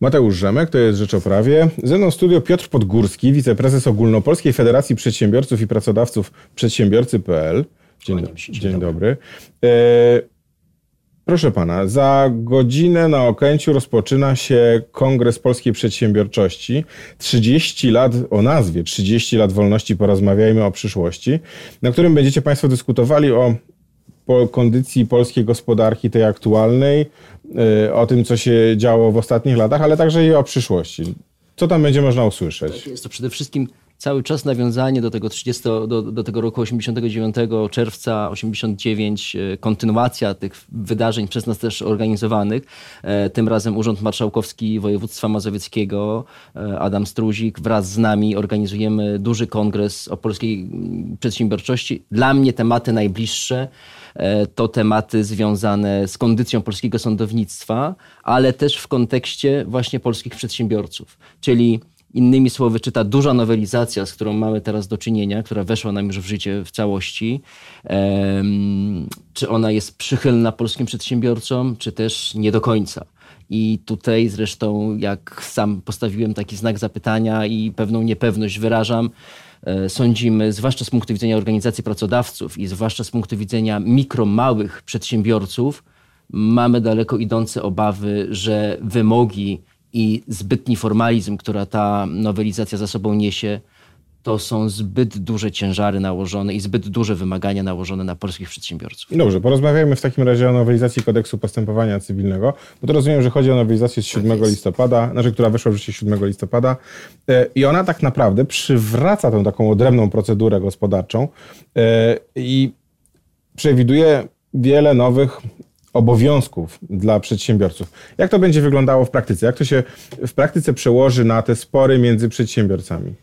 Mateusz Rzemek, to jest Rzecz o Prawie. Ze mną studio Piotr Podgórski, wiceprezes Ogólnopolskiej Federacji Przedsiębiorców i Pracodawców Przedsiębiorcy.pl. Dzień, dzień, dzień dobry. E, proszę pana, za godzinę na Okęciu rozpoczyna się Kongres Polskiej Przedsiębiorczości. 30 lat o nazwie, 30 lat wolności, porozmawiajmy o przyszłości, na którym będziecie państwo dyskutowali o kondycji polskiej gospodarki, tej aktualnej, y, o tym, co się działo w ostatnich latach, ale także i o przyszłości. Co tam będzie można usłyszeć? Tak jest to przede wszystkim cały czas nawiązanie do tego 30, do, do tego roku 89 czerwca 89, e, kontynuacja tych wydarzeń przez nas też organizowanych. E, tym razem Urząd Marszałkowski Województwa Mazowieckiego, e, Adam Struzik, wraz z nami organizujemy duży kongres o polskiej przedsiębiorczości. Dla mnie tematy najbliższe to tematy związane z kondycją polskiego sądownictwa, ale też w kontekście właśnie polskich przedsiębiorców, czyli Innymi słowy, czy ta duża nowelizacja, z którą mamy teraz do czynienia, która weszła nam już w życie w całości, czy ona jest przychylna polskim przedsiębiorcom, czy też nie do końca. I tutaj zresztą, jak sam postawiłem taki znak zapytania i pewną niepewność wyrażam, e, sądzimy, zwłaszcza z punktu widzenia organizacji pracodawców i zwłaszcza z punktu widzenia mikro, małych przedsiębiorców, mamy daleko idące obawy, że wymogi i zbytni formalizm, która ta nowelizacja za sobą niesie, to są zbyt duże ciężary nałożone i zbyt duże wymagania nałożone na polskich przedsiębiorców. Dobrze, porozmawiajmy w takim razie o nowelizacji kodeksu postępowania cywilnego, bo to rozumiem, że chodzi o nowelizację z 7 tak listopada, znaczy, która weszła w życie 7 listopada e, i ona tak naprawdę przywraca tą taką odrębną procedurę gospodarczą e, i przewiduje wiele nowych obowiązków dla przedsiębiorców. Jak to będzie wyglądało w praktyce? Jak to się w praktyce przełoży na te spory między przedsiębiorcami?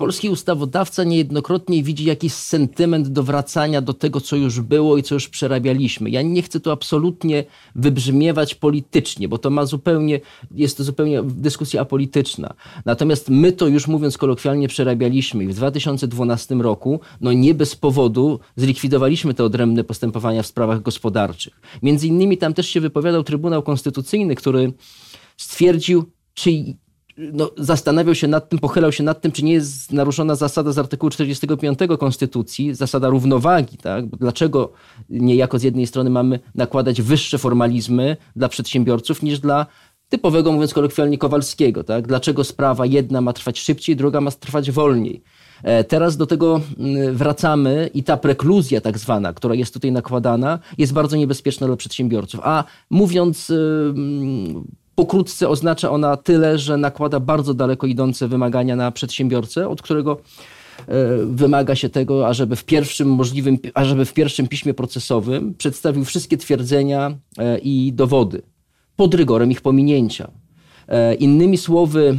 Polski ustawodawca niejednokrotnie widzi jakiś sentyment do wracania do tego, co już było i co już przerabialiśmy. Ja nie chcę tu absolutnie wybrzmiewać politycznie, bo to ma zupełnie, jest to zupełnie dyskusja apolityczna. Natomiast my to już mówiąc kolokwialnie przerabialiśmy i w 2012 roku, no nie bez powodu zlikwidowaliśmy te odrębne postępowania w sprawach gospodarczych. Między innymi tam też się wypowiadał Trybunał Konstytucyjny, który stwierdził, czy no, zastanawiał się nad tym, pochylał się nad tym, czy nie jest naruszona zasada z artykułu 45 Konstytucji, zasada równowagi. Tak? Dlaczego niejako z jednej strony mamy nakładać wyższe formalizmy dla przedsiębiorców niż dla typowego, mówiąc kolokwialnie, Kowalskiego. Tak? Dlaczego sprawa jedna ma trwać szybciej, druga ma trwać wolniej. E, teraz do tego mm, wracamy i ta prekluzja tak zwana, która jest tutaj nakładana, jest bardzo niebezpieczna dla przedsiębiorców. A mówiąc Pokrótce oznacza ona tyle, że nakłada bardzo daleko idące wymagania na przedsiębiorcę, od którego e, wymaga się tego, ażeby w pierwszym możliwym, ażeby w pierwszym piśmie procesowym przedstawił wszystkie twierdzenia e, i dowody pod rygorem ich pominięcia. E, innymi słowy,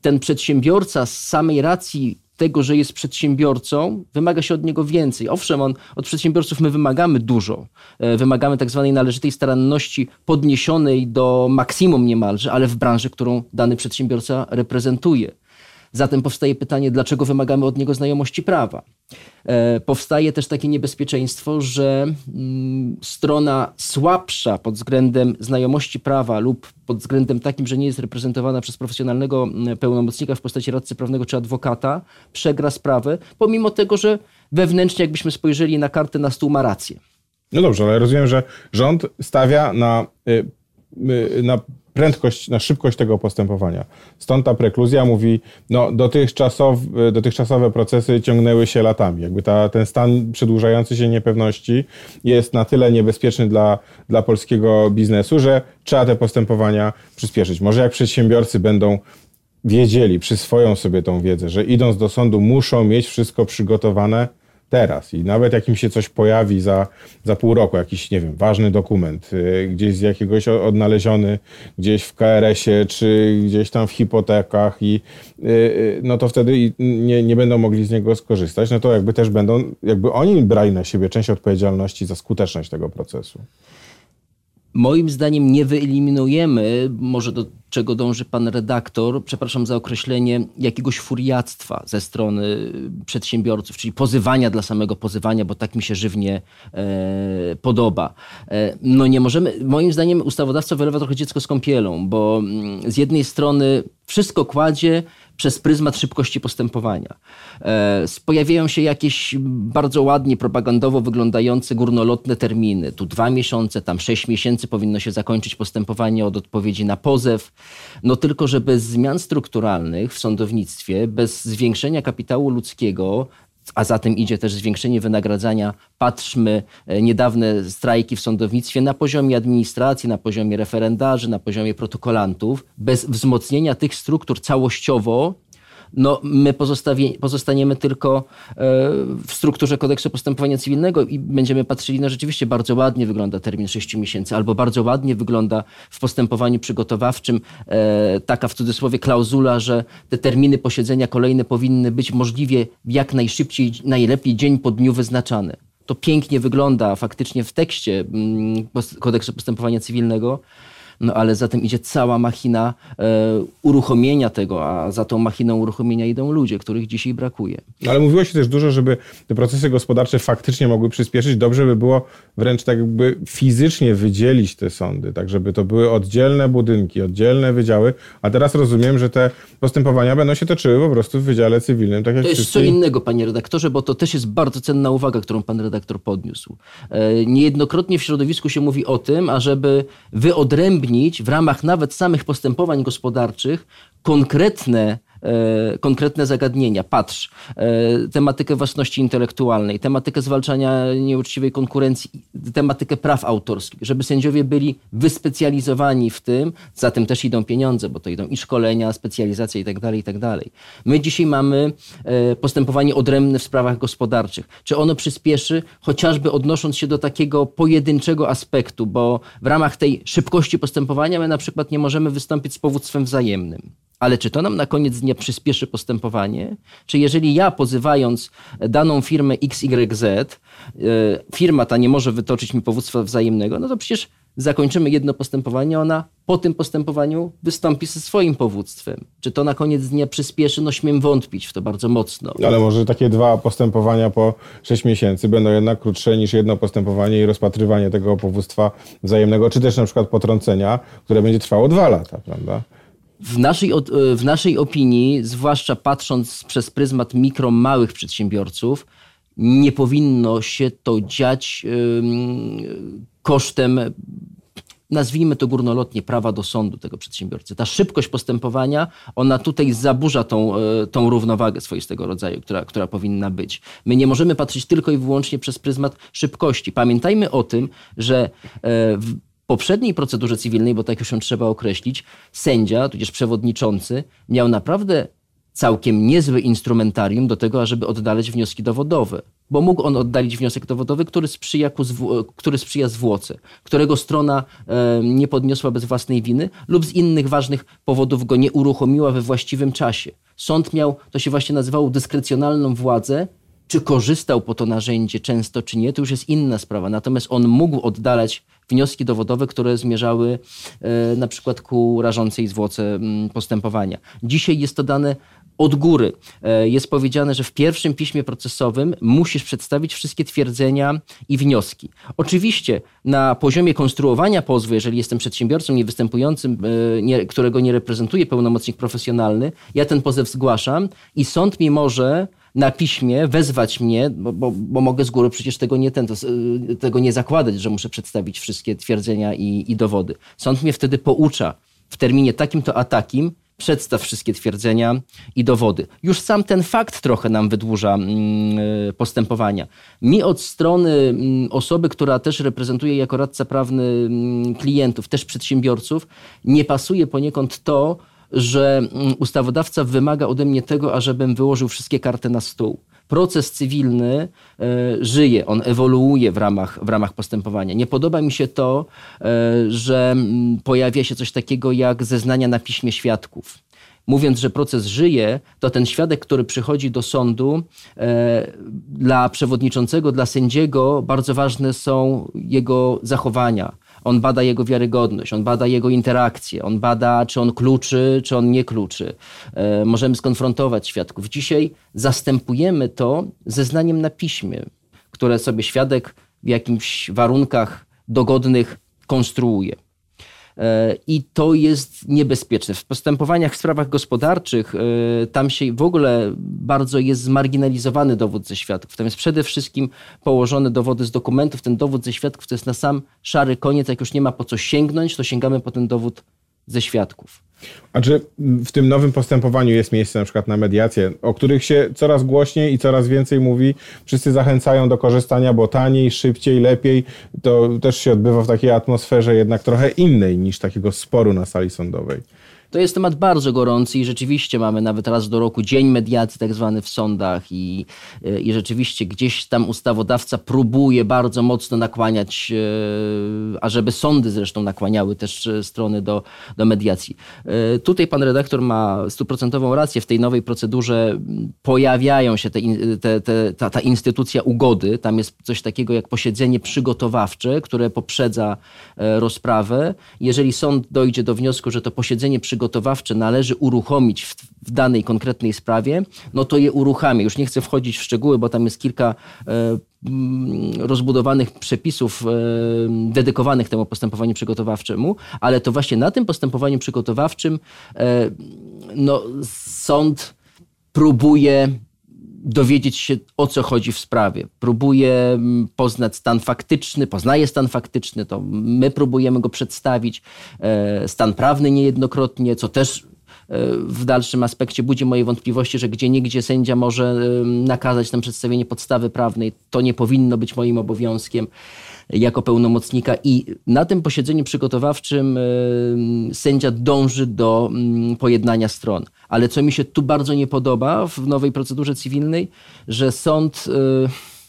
ten przedsiębiorca z samej racji tego, że jest przedsiębiorcą, wymaga się od niego więcej. Owszem, on, od przedsiębiorców my wymagamy dużo. E, wymagamy tak zwanej należytej staranności podniesionej do maksimum niemalże, ale w branży, którą dany przedsiębiorca reprezentuje. Zatem powstaje pytanie, dlaczego wymagamy od niego znajomości prawa? E, powstaje też takie niebezpieczeństwo, że mm, strona słabsza pod względem znajomości prawa lub pod względem takim, że nie jest reprezentowana przez profesjonalnego mm, pełnomocnika w postaci radcy prawnego czy adwokata, przegra sprawę, pomimo tego, że wewnętrznie, jakbyśmy spojrzeli na kartę na stół, ma rację. No dobrze, ale rozumiem, że rząd stawia na, y, y, na prędkość, na szybkość tego postępowania. Stąd ta prekluzja mówi, no dotychczasow, dotychczasowe procesy ciągnęły się latami. Jakby ta, ten stan przedłużający się niepewności jest na tyle niebezpieczny dla, dla polskiego biznesu, że trzeba te postępowania przyspieszyć. Może jak przedsiębiorcy będą wiedzieli, przyswoją sobie tą wiedzę, że idąc do sądu muszą mieć wszystko przygotowane, teraz i nawet jak im się coś pojawi za, za pół roku, jakiś, nie wiem, ważny dokument, y, gdzieś z jakiegoś odnaleziony, gdzieś w KRS-ie, czy gdzieś tam w hipotekach i y, y, no to wtedy nie, nie będą mogli z niego skorzystać, no to jakby też będą, jakby oni brali na siebie część odpowiedzialności za skuteczność tego procesu. Moim zdaniem nie wyeliminujemy, może do czego dąży pan redaktor, przepraszam za określenie, jakiegoś furiactwa ze strony przedsiębiorców, czyli pozywania dla samego pozywania, bo tak mi się żywnie e, podoba. E, no nie możemy, moim zdaniem ustawodawca wylewa trochę dziecko z kąpielą, bo mm, z jednej strony wszystko kładzie przez pryzmat szybkości postępowania. E, pojawiają się jakieś bardzo ładnie propagandowo wyglądające górnolotne terminy. Tu dwa miesiące, tam sześć miesięcy powinno się zakończyć postępowanie od odpowiedzi na pozew. No tylko, że bez zmian strukturalnych w sądownictwie, bez zwiększenia kapitału ludzkiego, a zatem idzie też zwiększenie wynagradzania. Patrzmy e, niedawne strajki w sądownictwie na poziomie administracji, na poziomie referendarzy, na poziomie protokolantów. Bez wzmocnienia tych struktur całościowo no my pozostaniemy tylko e, w strukturze kodeksu postępowania cywilnego i będziemy patrzyli, no rzeczywiście bardzo ładnie wygląda termin 6 miesięcy, albo bardzo ładnie wygląda w postępowaniu przygotowawczym e, taka w cudzysłowie klauzula, że te terminy posiedzenia kolejne powinny być możliwie jak najszybciej, najlepiej dzień po dniu wyznaczane. To pięknie wygląda faktycznie w tekście mm, kodeksu postępowania cywilnego, no ale za tym idzie cała machina e, uruchomienia tego, a za tą machiną uruchomienia idą ludzie, których dzisiaj brakuje. No, ale mówiło się też dużo, żeby te procesy gospodarcze faktycznie mogły przyspieszyć. Dobrze by było wręcz tak jakby fizycznie wydzielić te sądy, tak żeby to były oddzielne budynki, oddzielne wydziały, a teraz rozumiem, że te postępowania będą się toczyły po prostu w Wydziale Cywilnym. Tak jak to jest wszyscy... co innego, panie redaktorze, bo to też jest bardzo cenna uwaga, którą pan redaktor podniósł. E, niejednokrotnie w środowisku się mówi o tym, ażeby wyodrębnić w ramach nawet samych postępowań gospodarczych konkretne konkretne zagadnienia. Patrz, e, tematykę własności intelektualnej, tematykę zwalczania nieuczciwej konkurencji, tematykę praw autorskich, żeby sędziowie byli wyspecjalizowani w tym, za tym też idą pieniądze, bo to idą i szkolenia, specjalizacja itd., tak itd. Tak My dzisiaj mamy e, postępowanie odrębne w sprawach gospodarczych. Czy ono przyspieszy, chociażby odnosząc się do takiego pojedynczego aspektu, bo w ramach tej szybkości postępowania my na przykład nie możemy wystąpić z powództwem wzajemnym. Ale czy to nam na koniec dnia przyspieszy postępowanie? Czy jeżeli ja pozywając daną firmę XYZ, e, firma ta nie może wytoczyć mi powództwa wzajemnego, no to przecież zakończymy jedno postępowanie, ona po tym postępowaniu wystąpi ze swoim powództwem. Czy to na koniec dnia przyspieszy? No śmiem wątpić w to bardzo mocno. Ale może takie dwa postępowania po 6 miesięcy będą jednak krótsze niż jedno postępowanie i rozpatrywanie tego powództwa wzajemnego, czy też na przykład potrącenia, które będzie trwało dwa lata, prawda? W naszej, e, w naszej opinii, zwłaszcza patrząc przez pryzmat mikro, małych przedsiębiorców, nie powinno się to dziać kosztem, nazwijmy to górnolotnie, prawa do sądu tego przedsiębiorcy. Ta szybkość postępowania, ona tutaj zaburza tą, e, tą równowagę swoistego rodzaju, która, która powinna być. My nie możemy patrzeć tylko i wyłącznie przez pryzmat szybkości. Pamiętajmy o tym, że e, poprzedniej procedurze cywilnej, bo tak już ją trzeba określić, sędzia, tudzież przewodniczący, miał naprawdę całkiem niezłe instrumentarium do tego, ażeby oddalać wnioski dowodowe. Bo mógł on oddalić wniosek dowodowy, który sprzyja, który sprzyja zwłoce, którego strona e, nie podniosła bez własnej winy lub z innych ważnych powodów go nie uruchomiła we właściwym czasie. Sąd miał, to się właśnie nazywało dyskrecjonalną władzę, czy korzystał po to narzędzie często, czy nie, to już jest inna sprawa. Natomiast on mógł oddalać wnioski dowodowe, które zmierzały e, na przykład ku rażącej zwłoce mm, postępowania. Dzisiaj jest to dane od góry. E, jest powiedziane, że w pierwszym piśmie procesowym musisz przedstawić wszystkie twierdzenia i wnioski. Oczywiście na poziomie konstruowania pozwu, jeżeli jestem przedsiębiorcą niewystępującym, e, którego nie reprezentuje pełnomocnik profesjonalny, ja ten pozew zgłaszam i sąd mi może na piśmie wezwać mnie, bo, bo, bo, mogę z góry przecież tego nie, ten, to, tego nie zakładać, że muszę przedstawić wszystkie twierdzenia i, i dowody. Sąd mnie wtedy poucza w terminie takim to a takim, przedstaw wszystkie twierdzenia i dowody. Już sam ten fakt trochę nam wydłuża mm, postępowania. Mi od strony mm, osoby, która też reprezentuje jako radca prawny mm, klientów, też przedsiębiorców, nie pasuje poniekąd to, że mm, ustawodawca wymaga ode mnie tego, ażebym wyłożył wszystkie karty na stół. Proces cywilny e, żyje, on ewoluuje w ramach, w ramach postępowania. Nie podoba mi się to, e, że mm, pojawia się coś takiego jak zeznania na piśmie świadków mówiąc, że proces żyje, to ten świadek, który przychodzi do sądu, e, dla przewodniczącego, dla sędziego bardzo ważne są jego zachowania, On bada jego wiarygodność, on bada jego interakcje, on bada, czy on kluczy, czy on nie kluczy. E, możemy skonfrontować świadków. Dzisiaj zastępujemy to zeznaniem na piśmie, które sobie świadek w jakimś warunkach dogodnych konstruuje. I to jest niebezpieczne. W postępowaniach w sprawach gospodarczych e, tam się w ogóle bardzo jest zmarginalizowany dowód ze świadków. Tam jest przede wszystkim położone dowody z dokumentów. Ten dowód ze świadków to jest na sam szary koniec. Jak już nie ma po co sięgnąć, to sięgamy po ten dowód ze świadków. A czy w tym nowym postępowaniu jest miejsce na przykład na mediacje, o których się coraz głośniej i coraz więcej mówi? Wszyscy zachęcają do korzystania, bo taniej, szybciej, lepiej. To też się odbywa w takiej atmosferze jednak trochę innej niż takiego sporu na sali sądowej. To jest temat bardzo gorący i rzeczywiście mamy nawet raz do roku dzień mediacji tak zwany w sądach i, e, i rzeczywiście gdzieś tam ustawodawca próbuje bardzo mocno nakłaniać, e, ażeby sądy zresztą nakłaniały też e, strony do, do mediacji. Tutaj pan redaktor ma stuprocentową rację. W tej nowej procedurze pojawiają się te, te, te, ta, ta instytucja ugody. Tam jest coś takiego jak posiedzenie przygotowawcze, które poprzedza rozprawę. Jeżeli sąd dojdzie do wniosku, że to posiedzenie przygotowawcze przygotowawcze należy uruchomić w, w, danej konkretnej sprawie, no to je uruchamia. Już nie chcę wchodzić w szczegóły, bo tam jest kilka e, rozbudowanych przepisów e, dedykowanych temu postępowaniu przygotowawczemu, ale to właśnie na tym postępowaniu przygotowawczym e, no, sąd próbuje dowiedzieć się, o co chodzi w sprawie. Próbuje mm, poznać stan faktyczny, poznaje stan faktyczny, to my próbujemy go przedstawić, e, stan prawny niejednokrotnie, co też w dalszym aspekcie budzi moje wątpliwości, że gdzie niegdzie sędzia może nakazać nam przedstawienie podstawy prawnej. To nie powinno być moim obowiązkiem jako pełnomocnika i na tym posiedzeniu przygotowawczym sędzia dąży do mm, pojednania stron. Ale co mi się tu bardzo nie podoba w nowej procedurze cywilnej, że sąd y,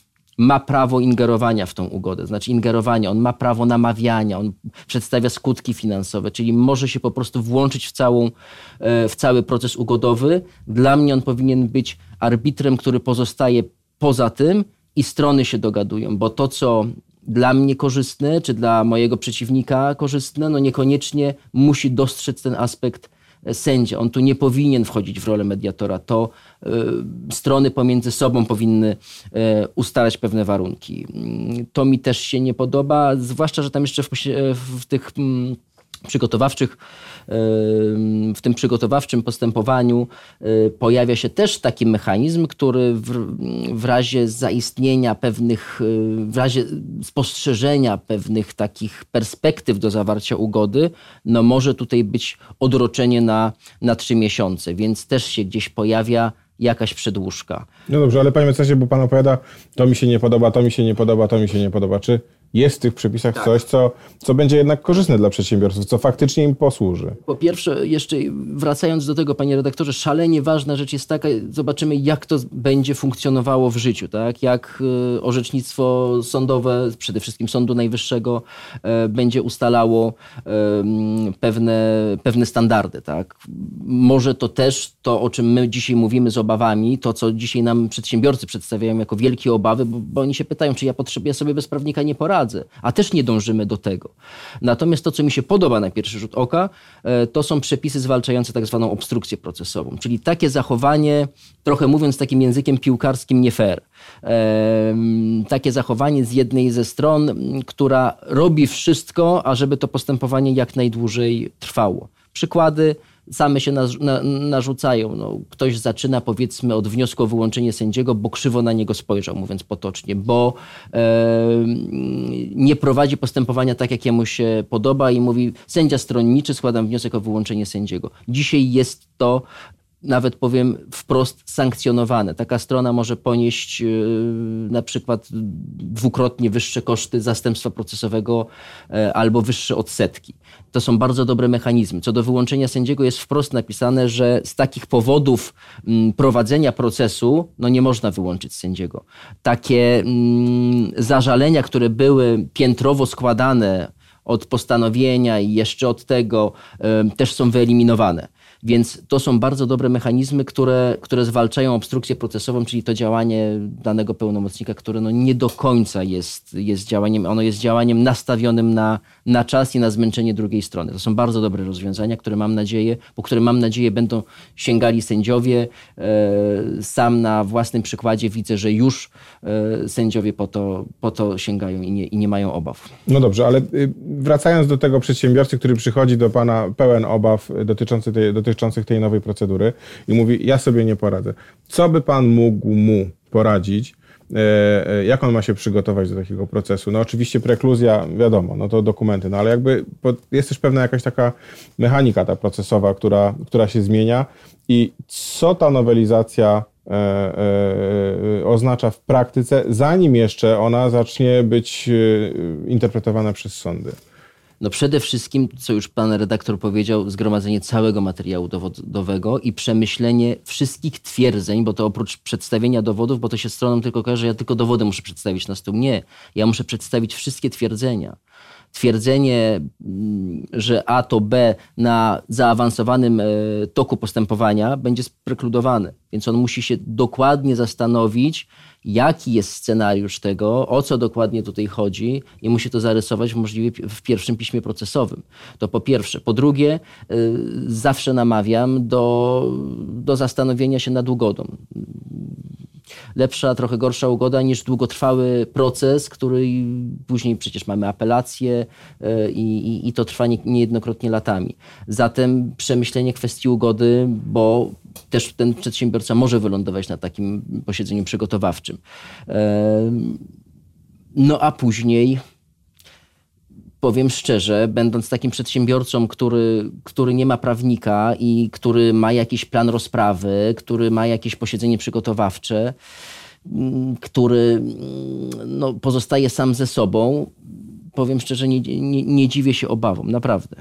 ma prawo ingerowania w tą ugodę, znaczy ingerowania, on ma prawo namawiania, on przedstawia skutki finansowe, czyli może się po prostu włączyć w, całą, e, w cały proces ugodowy. Dla mnie on powinien być arbitrem, który pozostaje poza tym i strony się dogadują, bo to, co dla mnie korzystne, czy dla mojego przeciwnika korzystne, no niekoniecznie musi dostrzec ten aspekt sędzia. On tu nie powinien wchodzić w rolę mediatora. To y, strony pomiędzy sobą powinny y, ustalać pewne warunki. Mm, to mi też się nie podoba, zwłaszcza, że tam jeszcze w, w tych mm, przygotowawczych, w tym przygotowawczym postępowaniu pojawia się też taki mechanizm, który w, w razie zaistnienia pewnych, w razie spostrzeżenia pewnych takich perspektyw do zawarcia ugody, no może tutaj być odroczenie na, na trzy miesiące, więc też się gdzieś pojawia jakaś przedłużka. No dobrze, ale panie mecenasie, bo pan opowiada, to mi się nie podoba, to mi się nie podoba, to mi się nie podoba. Czy jest w tych przepisach tak. coś, co, co będzie jednak korzystne dla przedsiębiorców, co faktycznie im posłuży. Po pierwsze, jeszcze wracając do tego, panie redaktorze, szalenie ważna rzecz jest taka, zobaczymy jak to będzie funkcjonowało w życiu, tak? jak e, orzecznictwo sądowe, przede wszystkim Sądu Najwyższego, e, będzie ustalało pewne, pewne standardy. Tak? Może to też to, o czym my dzisiaj mówimy z obawami, to co dzisiaj nam przedsiębiorcy przedstawiają jako wielkie obawy, bo, bo oni się pytają, czy ja potrzebuję sobie bez prawnika nie poradzę a też nie dążymy do tego. Natomiast to, co mi się podoba na pierwszy rzut oka, e, to są przepisy zwalczające tak zwaną obstrukcję procesową, czyli takie zachowanie, trochę mówiąc takim językiem piłkarskim, nie fair. Takie zachowanie z jednej ze stron, która robi wszystko, ażeby to postępowanie jak najdłużej trwało. Przykłady same się na, na, narzucają. No, ktoś zaczyna powiedzmy od wniosku o wyłączenie sędziego, bo krzywo na niego spojrzał, mówiąc potocznie, bo e, nie prowadzi postępowania tak, jak jemu się podoba i mówi sędzia stronniczy, składam wniosek o wyłączenie sędziego. Dzisiaj jest to nawet powiem wprost sankcjonowane. Taka strona może ponieść yy, na przykład dwukrotnie wyższe koszty zastępstwa procesowego yy, albo wyższe odsetki. To są bardzo dobre mechanizmy. Co do wyłączenia sędziego jest wprost napisane, że z takich powodów yy, prowadzenia procesu no nie można wyłączyć sędziego. Takie mm, zażalenia, które były piętrowo składane od postanowienia i jeszcze od tego też są wyeliminowane. Więc to są bardzo dobre mechanizmy, które, które zwalczają obstrukcję procesową, czyli to działanie danego pełnomocnika, które no nie do końca jest, jest działaniem, ono jest działaniem nastawionym na, na czas i na zmęczenie drugiej strony. To są bardzo dobre rozwiązania, które mam nadzieję, po które mam nadzieję będą sięgali sędziowie. E, sam na własnym przykładzie widzę, że już e, sędziowie po to, po to sięgają i nie, i nie mają obaw. No dobrze, ale y, wracając do tego przedsiębiorcy, który przychodzi do Pana pełen obaw dotyczących tej, dotyczących tej nowej procedury i mówi, ja sobie nie poradzę. Co by Pan mógł mu poradzić, e, e, jak on ma się przygotować do takiego procesu. No oczywiście prekluzja, wiadomo, no to dokumenty, no ale jakby jest też pewna jakaś taka mechanika ta procesowa, która, która się zmienia i co ta nowelizacja e, oznacza w praktyce, zanim jeszcze ona zacznie być interpretowana przez sądy. No przede wszystkim, co już pan redaktor powiedział, zgromadzenie całego materiału dowodowego i przemyślenie wszystkich twierdzeń, bo to oprócz przedstawienia dowodów, bo to się stroną tylko każe, że ja tylko dowody muszę przedstawić na stół. Nie, ja muszę przedstawić wszystkie twierdzenia twierdzenie, mm, że A to B na zaawansowanym e, toku postępowania będzie sprekludowane. Więc on musi się dokładnie zastanowić, jaki jest scenariusz tego, o co dokładnie tutaj chodzi i musi to zarysować możliwie w pierwszym piśmie procesowym. To po pierwsze. Po drugie, y, zawsze namawiam do, do zastanowienia się nad ugodą lepsza, trochę gorsza ugoda niż długotrwały proces, który później przecież mamy apelacje y, i, i to trwa niejednokrotnie latami. Zatem przemyślenie kwestii ugody, bo też ten przedsiębiorca może wylądować na takim posiedzeniu przygotowawczym. No a później powiem szczerze, będąc takim przedsiębiorcą, który, który nie ma prawnika i który ma jakiś plan rozprawy, który ma jakieś posiedzenie przygotowawcze, mm, który mm, no, pozostaje sam ze sobą, powiem szczerze, nie, nie, nie dziwię się obawom, naprawdę.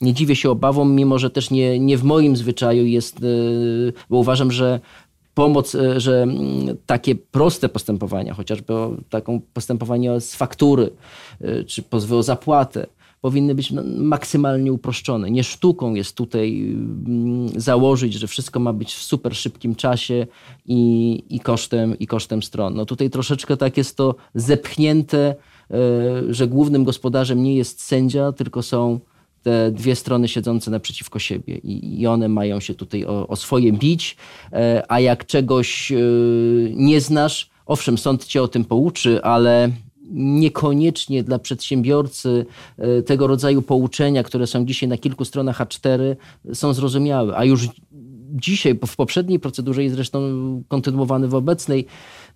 Nie dziwię się obawom, mimo że też nie, nie w moim zwyczaju jest, e, bo uważam, że pomoc, e, że mm, takie proste postępowania, chociażby taką postępowanie z faktury, e, czy pozwy o zapłatę, powinny być maksymalnie uproszczone. Nie sztuką jest tutaj mm, założyć, że wszystko ma być w super szybkim czasie i, i, kosztem, i kosztem stron. No tutaj troszeczkę tak jest to zepchnięte, że głównym gospodarzem nie jest sędzia, tylko są te dwie strony siedzące naprzeciwko siebie i, i one mają się tutaj o, o, swoje bić, e, a jak czegoś e, nie znasz, owszem, sąd cię o tym pouczy, ale niekoniecznie dla przedsiębiorcy e, tego rodzaju pouczenia, które są dzisiaj na kilku stronach A4, są zrozumiałe, a już dzisiaj, w poprzedniej procedurze i zresztą kontynuowany w obecnej,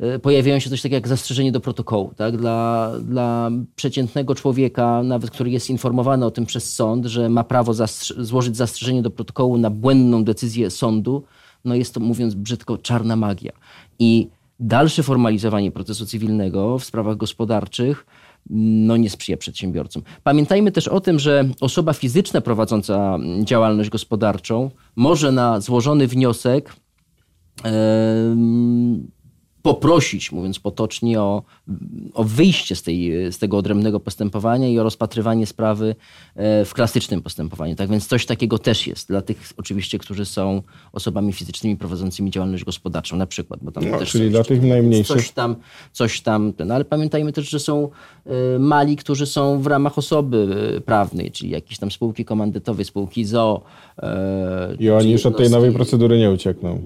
e, pojawiają się coś takiego jak zastrzeżenie do protokołu. Tak? Dla, dla przeciętnego człowieka, nawet który jest informowany o tym przez sąd, że ma prawo złożyć zastrzeżenie do protokołu na błędną decyzję sądu, no jest to, mówiąc brzydko, czarna magia. I dalsze formalizowanie procesu cywilnego w sprawach gospodarczych no nie sprzyja przedsiębiorcom. Pamiętajmy też o tym, że osoba fizyczna prowadząca działalność gospodarczą może na złożony wniosek poprosić, mówiąc potocznie, o, o wyjście z, tej, z tego odrębnego postępowania i o rozpatrywanie sprawy e, w klasycznym postępowaniu. Tak więc coś takiego też jest dla tych oczywiście, którzy są osobami fizycznymi prowadzącymi działalność gospodarczą na przykład. Bo tam no, też czyli dla tych najmniejszych. Coś tam, coś tam ale pamiętajmy też, że są e, mali, którzy są w ramach osoby e, prawnej, czyli jakieś tam spółki komandytowe, spółki ZO. I oni już od tej nowej procedury nie uciekną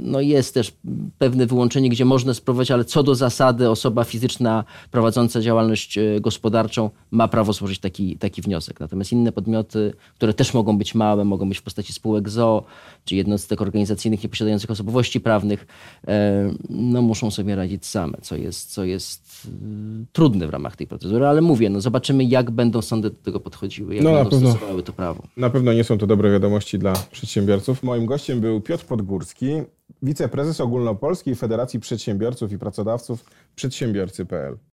no jest też pewne wyłączenie, gdzie można spróbować, ale co do zasady osoba fizyczna prowadząca działalność e, gospodarczą ma prawo złożyć taki, taki wniosek. Natomiast inne podmioty, które też mogą być małe, mogą być w postaci spółek ZO, czy jednostek organizacyjnych nieposiadających osobowości prawnych, e, no muszą sobie radzić same, co jest, co jest e, trudne w ramach tej procedury, ale mówię, no zobaczymy jak będą sądy do tego podchodziły, jak no, będą pewno, stosowały to prawo. Na pewno nie są to dobre wiadomości dla przedsiębiorców. Moim gościem był Piotr Podgórski, wiceprezes Ogólnopolskiej Federacji Przedsiębiorców i Pracodawców Przedsiębiorcy.pl.